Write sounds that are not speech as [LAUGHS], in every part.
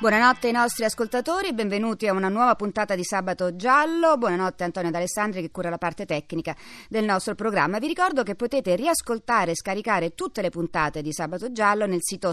Buonanotte ai nostri ascoltatori, benvenuti a una nuova puntata di Sabato Giallo. Buonanotte Antonio D'Alessandri che cura la parte tecnica del nostro programma. Vi ricordo che potete riascoltare e scaricare tutte le puntate di Sabato Giallo nel sito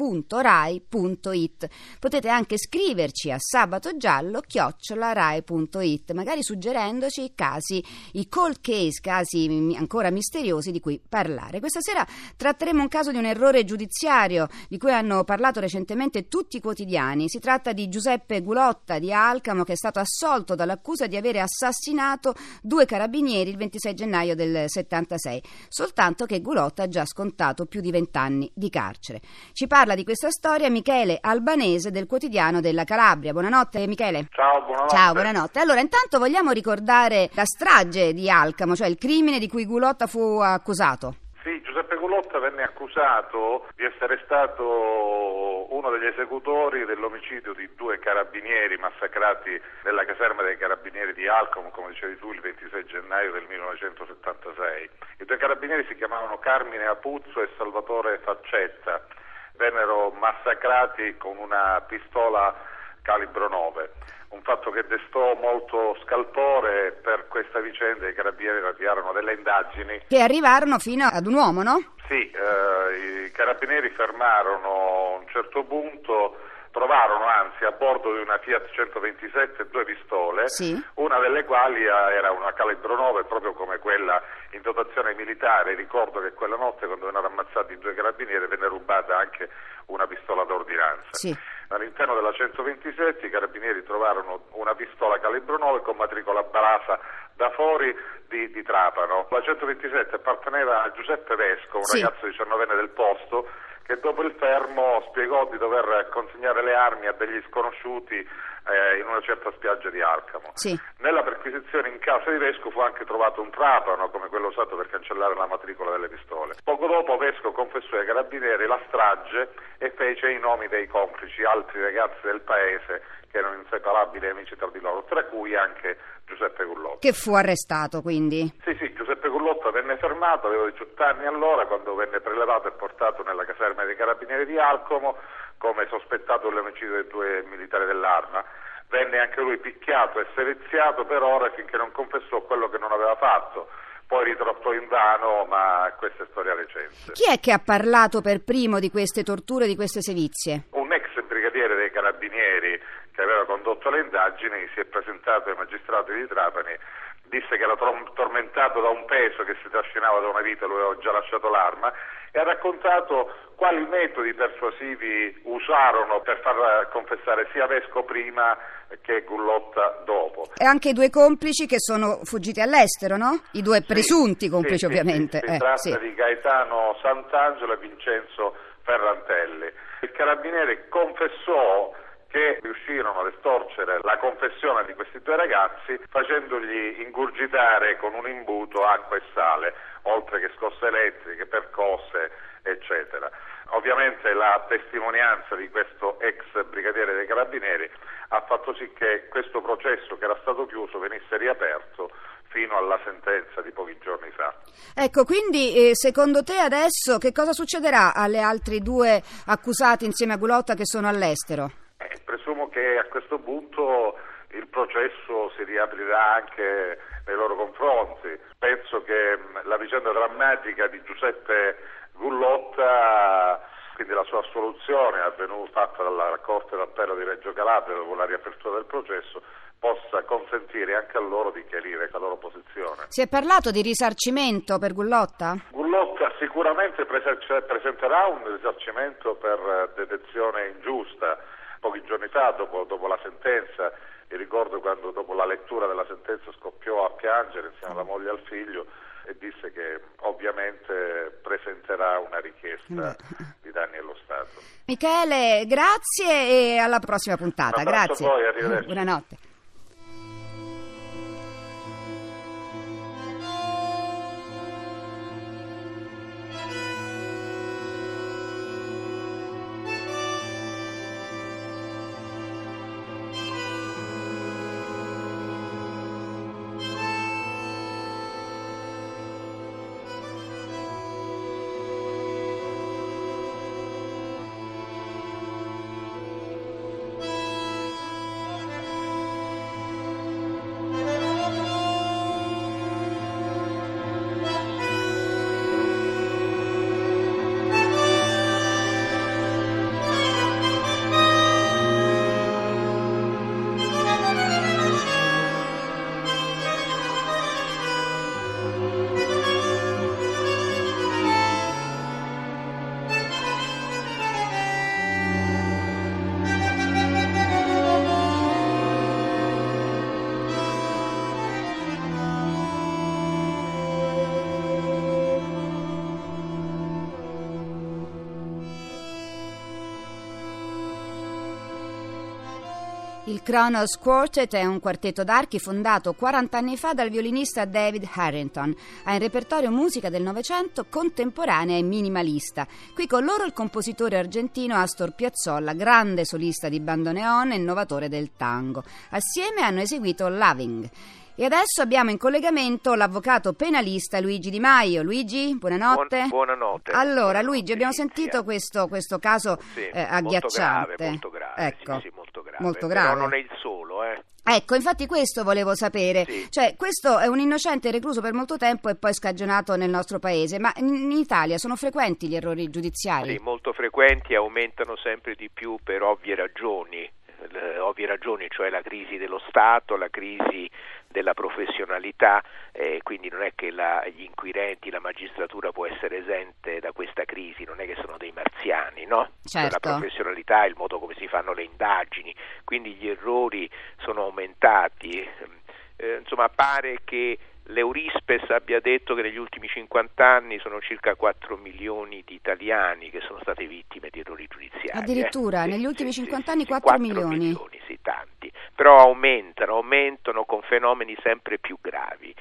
sabatogiallo.rai.it. Potete anche scriverci a sabatogiallo.rai.it, magari suggerendoci casi, i cold case, casi ancora misteriosi di cui parlare. Questa sera tratteremo un caso di un errore giudiziario di cui hanno parlato recentemente tutti i quotidiani. Si tratta di Giuseppe Gulotta di Alcamo che è stato assolto dall'accusa di avere assassinato due carabinieri il 26 gennaio del 76, soltanto che Gulotta ha già scontato più di vent'anni di carcere. Ci parla di questa storia Michele Albanese del quotidiano della Calabria. Buonanotte Michele. Ciao, buonanotte. Ciao, buonanotte. Allora, intanto vogliamo ricordare la strage di Alcamo, cioè il crimine di cui Gulotta fu accusato. Sì, Giuseppe Gulotta venne accusato di essere stato uno degli esecutori dell'omicidio di due carabinieri massacrati nella caserma dei carabinieri di Alcom, come dicevi tu, il 26 gennaio del 1976. I due carabinieri si chiamavano Carmine Apuzzo e Salvatore Faccetta. Vennero massacrati con una pistola calibro 9 un fatto che destò molto scalpore per questa vicenda i carabinieri avviarono delle indagini. Che arrivarono fino ad un uomo, no? Sì, eh, i carabinieri fermarono a un certo punto, trovarono anzi a bordo di una Fiat 127 due pistole, sì. una delle quali eh, era una calibro 9 proprio come quella in dotazione militare. Ricordo che quella notte quando vennero ammazzati i due carabinieri venne rubata anche una pistola d'ordinanza. Sì. All'interno della 127 i carabinieri trovarono una pistola calibro 9 con matricola Brasa da fuori di, di Trapano. La 127 apparteneva a Giuseppe Vesco, un Sì. ragazzo diciannovenne del posto, che dopo il fermo spiegò di dover consegnare le armi a degli sconosciuti eh, in una certa spiaggia di Alcamo. Sì. Nella perquisizione in casa di Vesco fu anche trovato un trapano come quello usato per cancellare la matricola delle pistole. Poco dopo Vesco confessò ai carabinieri la strage e fece i nomi dei complici, altri ragazzi del paese che erano inseparabili amici tra di loro, tra cui anche Giuseppe Gullotta. Che fu arrestato quindi. Sì, sì, Giuseppe Gullotta venne fermato, aveva 18 anni allora, quando venne prelevato e portato nella caserma dei carabinieri di Alcomo come sospettato dell'omicidio dei due militari dell'arma. Venne anche lui picchiato e seviziato per ore finché non confessò quello che non aveva fatto. Poi ritrottò in vano, ma questa è storia recente. Chi è che ha parlato per primo di queste torture, di queste sevizie? Un ex brigadiere dei carabinieri che aveva condotto le indagini si è presentato ai magistrati di Trapani, disse che era tormentato da un peso che si trascinava da una vita, lui aveva già lasciato l'arma e ha raccontato quali metodi persuasivi usarono per far eh, confessare sia Vesco prima che Gullotta dopo. E anche i due complici che sono fuggiti all'estero, no? I due Sì, presunti complici, sì, ovviamente. sì, si Eh, tratta di Gaetano Sant'Angelo e Vincenzo Ferrantelli. Il carabiniere confessò che riuscirono ad estorcere la confessione di questi due ragazzi facendogli ingurgitare con un imbuto acqua e sale, oltre che scosse elettriche, percosse, eccetera. Ovviamente la testimonianza di questo ex brigadiere dei carabinieri ha fatto sì che questo processo che era stato chiuso venisse riaperto fino alla sentenza di pochi giorni fa. Ecco, quindi eh, secondo te adesso che cosa succederà alle altri due accusati insieme a Gulotta che sono all'estero? Che a questo punto il processo si riaprirà anche nei loro confronti. Penso che mh, la vicenda drammatica di Giuseppe Gullotta, quindi la sua assoluzione avvenuta fatta dalla Corte d'Appello di Reggio Calabria dopo la riapertura del processo, possa consentire anche a loro di chiarire la loro posizione. Si è parlato di risarcimento per Gullotta? Gullotta sicuramente prese- presenterà un risarcimento per eh, detenzione ingiusta. Pochi giorni fa, dopo, dopo la sentenza, mi ricordo quando dopo la lettura della sentenza scoppiò a piangere insieme alla moglie e al figlio e disse che ovviamente presenterà una richiesta di danni allo Stato. Michele, grazie e alla prossima puntata. Grazie. a voi, arrivederci. Buonanotte. Il Kronos Quartet è un quartetto d'archi fondato 40 anni fa dal violinista David Harrington. Ha in repertorio musica del Novecento contemporanea e minimalista. Qui con loro il compositore argentino Astor Piazzolla, grande solista di bandoneon e innovatore del tango. Assieme hanno eseguito Loving. E adesso abbiamo in collegamento l'avvocato penalista Luigi Di Maio. Luigi, buonanotte. Buon- buonanotte. Allora, Luigi, abbiamo sentito questo, questo caso Sì, eh, molto agghiacciante. grave, molto grave, Ecco. sì, sì, molto grave. Molto Però grave. non è il solo, eh. Ecco, infatti questo volevo sapere. Sì. Cioè, questo è un innocente recluso per molto tempo e poi scagionato nel nostro paese, ma in Italia sono frequenti gli errori giudiziari? Sì, molto frequenti, aumentano sempre di più per ovvie ragioni. Le ovvie ragioni, cioè la crisi dello Stato, la crisi della professionalità, eh, quindi non è che la- gli inquirenti, la magistratura può essere esente da questa crisi, non è che sono dei marziani, no? Certo. La professionalità il modo come si fanno le indagini, quindi gli errori sono aumentati. Eh, insomma, pare che l'Eurispes abbia detto che negli ultimi 50 anni sono circa 4 milioni di italiani che sono state vittime di errori giudiziari. Addirittura, eh. Negli sì, ultimi sì, 50 sì, anni sì, 4 4 milioni. sì, tanti. Però aumentano, aumentano con fenomeni sempre più gravi.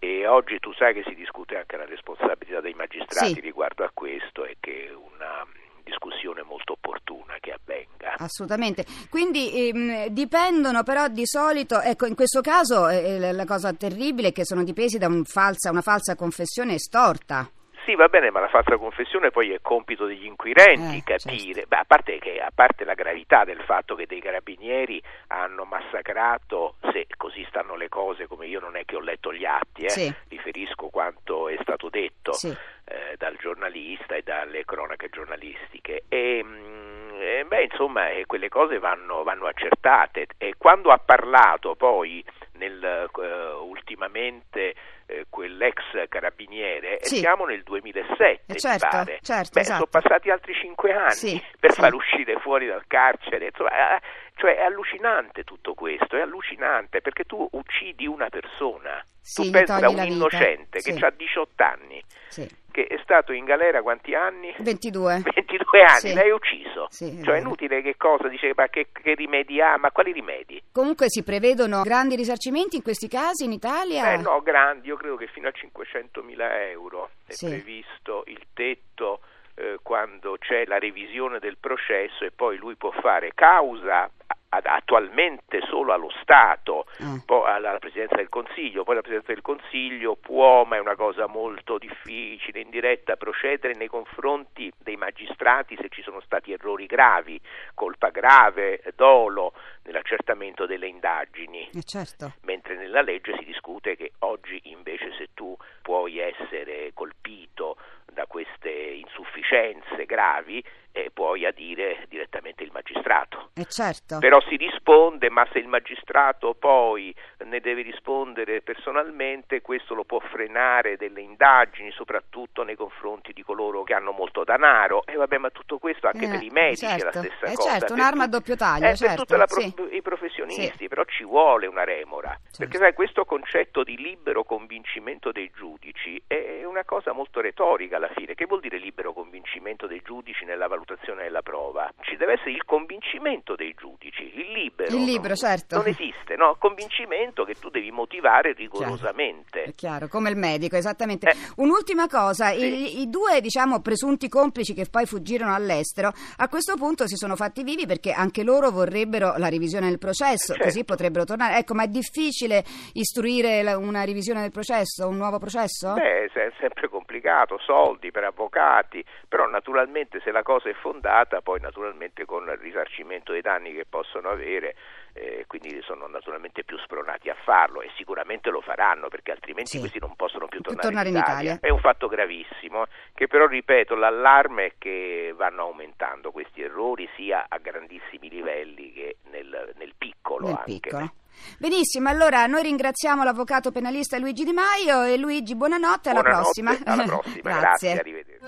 E oggi tu sai che si discute anche la responsabilità dei magistrati Sì. riguardo a questo e che una discussione molto opportuna che avvenga. Assolutamente. Quindi ehm, dipendono però di solito, ecco, in questo caso eh, la- la cosa terribile è che sono dipesi da un falsa- una falsa confessione estorta. Sì, va bene, ma la falsa confessione poi è compito degli inquirenti Eh, capire. Beh, a, parte che, a parte la gravità del fatto che dei carabinieri hanno massacrato, se così stanno le cose, come io non è che ho letto gli atti, eh, Sì. riferisco quanto è stato detto Sì. Eh, dal giornalista e dalle cronache giornalistiche. E, mm, eh, beh, insomma, eh, quelle cose vanno, vanno accertate. E quando ha parlato poi nel, eh, ultimamente eh, quell'ex carabiniere, e Sì. siamo nel 2007, Eh, mi certo, pare. certo, Beh, esatto. sono passati altri cinque anni Sì, per sì. far uscire fuori dal carcere. Insomma, eh, cioè è allucinante tutto questo, è allucinante perché tu uccidi una persona, Sì, tu pensi da togli un innocente che ha 18 anni, Sì. che è stato in galera quanti anni? 22. 22 [LAUGHS] anni, l'hai ucciso. Sì, cioè è inutile che cosa dice, ma che, che rimedi ha? Ma quali rimedi? Comunque si prevedono grandi risarcimenti in questi casi in Italia? Eh no, grandi, io credo che fino a 500.000 euro è Sì. previsto il tetto eh, quando c'è la revisione del processo e poi lui può fare causa attualmente solo allo Stato, Ah. poi alla Presidenza del Consiglio, poi la Presidenza del Consiglio può, ma è una cosa molto difficile, in diretta, procedere nei confronti dei magistrati se ci sono stati errori gravi, colpa grave, dolo nell'accertamento delle indagini Eh, certo. mentre nella legge si discute che oggi invece se tu puoi essere colpito da queste insufficienze gravi eh, puoi adire direttamente il magistrato. Eh, certo. Però si risponde, ma se il magistrato poi ne deve rispondere personalmente, questo lo può frenare delle indagini, soprattutto nei confronti di coloro che hanno molto denaro. E vabbè, ma tutto questo anche Eh, per i medici è certo. la stessa Eh, cosa. certo, per un'arma a tutti- doppio taglio, eh, per certo, tutti sì. i professionisti, Sì. però ci vuole una remora. Certo. Perché sai, questo concetto di libero convincimento dei giudici è una cosa molto retorica alla fine. Che vuol dire libero convincimento dei giudici nella valutazione della prova? Ci deve essere il convincimento dei giudici, il libero. Il libero, non, certo. Non esiste, no? Convincimento che tu devi motivare È rigorosamente. chiaro, come il medico, esattamente. Eh. Un'ultima cosa, Sì. i, i due diciamo presunti complici che poi fuggirono all'estero, a questo punto si sono fatti vivi perché anche loro vorrebbero la revisione del processo, Certo. così potrebbero tornare. Ecco, ma è difficile istruire una revisione del processo, un nuovo processo? Beh, è sempre complicato, soldi per avvocati, però naturalmente se la cosa è fondata, poi naturalmente con il risarcimento dei danni che possono avere, eh, quindi sono naturalmente più spronati a farlo e sicuramente lo faranno perché altrimenti Sì. questi non possono più tornare, tornare in Italia. È un fatto gravissimo, che però ripeto, l'allarme è che vanno aumentando questi errori sia a grandissimi livelli che nel, nel piccolo Nel anche. piccolo. Benissimo, allora noi ringraziamo l'avvocato penalista Luigi Di Maio e Luigi buonanotte, alla Buonanotte, prossima. Alla prossima, [LAUGHS] grazie, Grazie. arrivederci.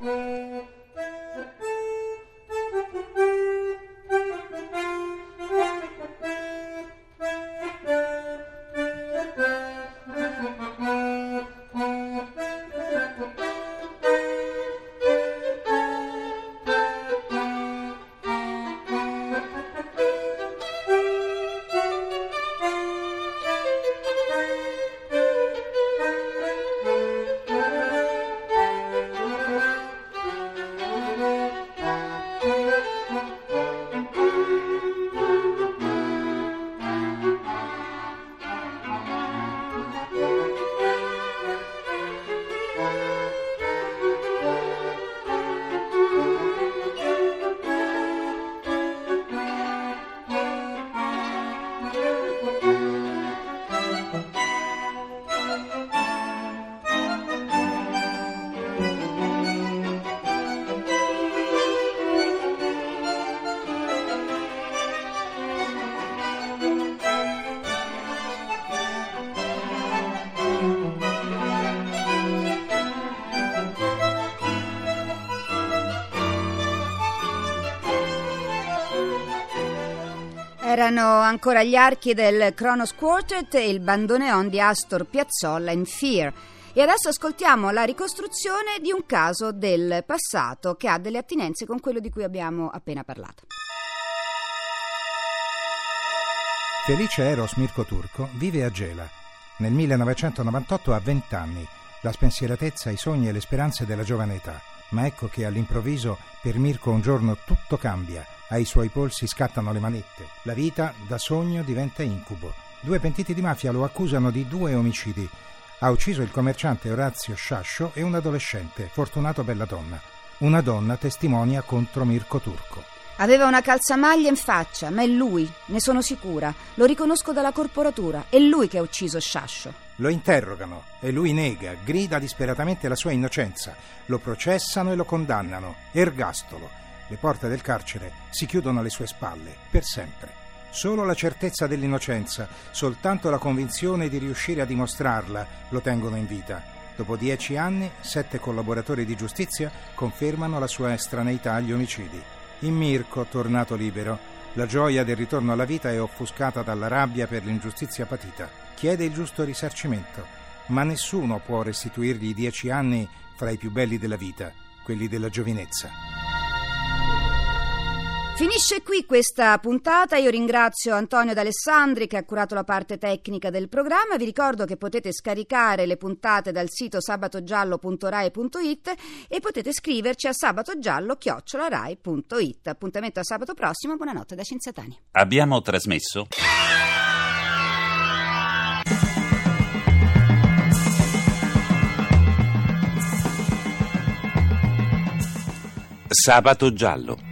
Ciao. Erano ancora gli archi del Kronos Quartet e il bandoneon di Astor Piazzolla in Fear. E adesso ascoltiamo la ricostruzione di un caso del passato che ha delle attinenze con quello di cui abbiamo appena parlato. Felice Eros Mirko Turco vive a Gela. Nel 1998 ha 20 anni, la spensieratezza, i sogni e le speranze della giovane età. Ma ecco che all'improvviso per Mirko un giorno tutto cambia, ai suoi polsi scattano le manette, la vita da sogno diventa incubo. Due pentiti di mafia lo accusano di due omicidi. Ha ucciso il commerciante Orazio Sciascio e un adolescente, Fortunato Belladonna. Una donna testimonia contro Mirko Turco. Aveva una calzamaglia in faccia, ma è lui, ne sono sicura. Lo riconosco dalla corporatura, è lui che ha ucciso Sciascio. Lo interrogano e lui nega, grida disperatamente la sua innocenza. Lo processano e lo condannano. Ergastolo. Le porte del carcere si chiudono alle sue spalle, per sempre. Solo la certezza dell'innocenza, soltanto la convinzione di riuscire a dimostrarla lo tengono in vita. Dopo dieci anni, sette collaboratori di giustizia confermano la sua estraneità agli omicidi. In Mirko, tornato libero, la gioia del ritorno alla vita è offuscata dalla rabbia per l'ingiustizia patita. Chiede il giusto risarcimento, ma nessuno può restituirgli dieci anni fra i più belli della vita, quelli della giovinezza. Finisce qui questa puntata, io ringrazio Antonio D'Alessandri che ha curato la parte tecnica del programma, vi ricordo che potete scaricare le puntate dal sito sabatogiallo.rai.it e potete scriverci a sabatogiallo.rai.it. Appuntamento a sabato prossimo, buonanotte da Cinzatani. Abbiamo trasmesso Sabato giallo